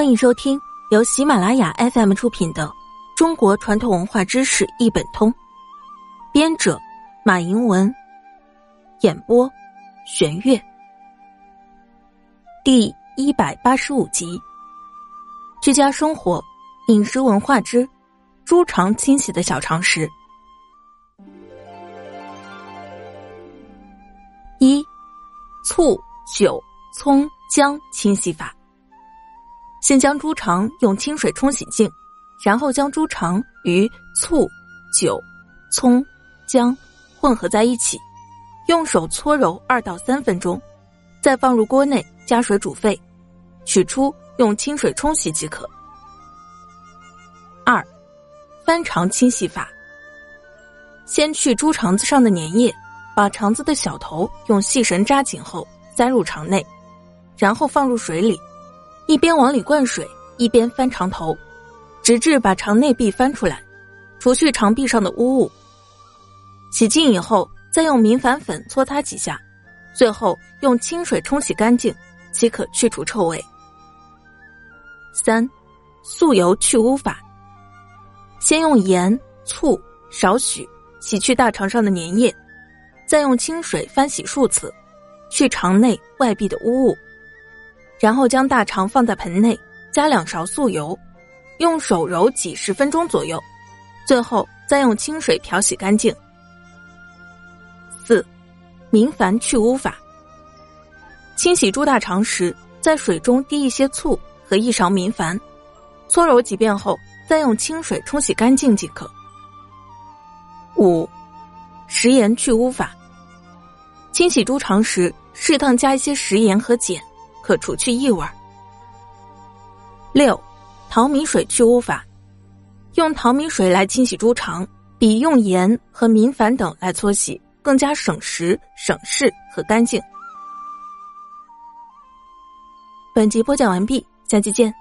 欢迎收听由喜马拉雅 FM 出品的《中国传统文化知识一本通》，编者马迎文，演播玄月。第一百八十五集：居家生活饮食文化之猪肠清洗的小常识。一、醋、酒、葱、姜清洗法。先将猪肠用清水冲洗净，然后将猪肠与醋、酒、葱、姜混合在一起，用手搓揉二到三分钟，再放入锅内加水煮沸，取出用清水冲洗即可。二，翻肠清洗法。先去猪肠子上的粘液，把肠子的小头用细绳扎紧后塞入肠内，然后放入水里。一边往里灌水，一边翻肠头，直至把肠内壁翻出来，除去肠壁上的污物。洗净以后，再用明矾粉搓擦几下，最后用清水冲洗干净，即可去除臭味。三，素油去污法。先用盐、醋少许洗去大肠上的粘液，再用清水翻洗数次，去肠内外壁的污物。然后将大肠放在盆内，加两勺素油，用手揉几十分钟左右，最后再用清水漂洗干净。四，明矾去污法。清洗猪大肠时，在水中滴一些醋和一勺明矾，搓揉几遍后，再用清水冲洗干净即可。五，食盐去污法。清洗猪肠时，适当加一些食盐和碱。可除去异味。六，淘米水去污法，用淘米水来清洗猪肠，比用盐和明矾等来搓洗更加省时、省事和干净。本集播讲完毕，下期见。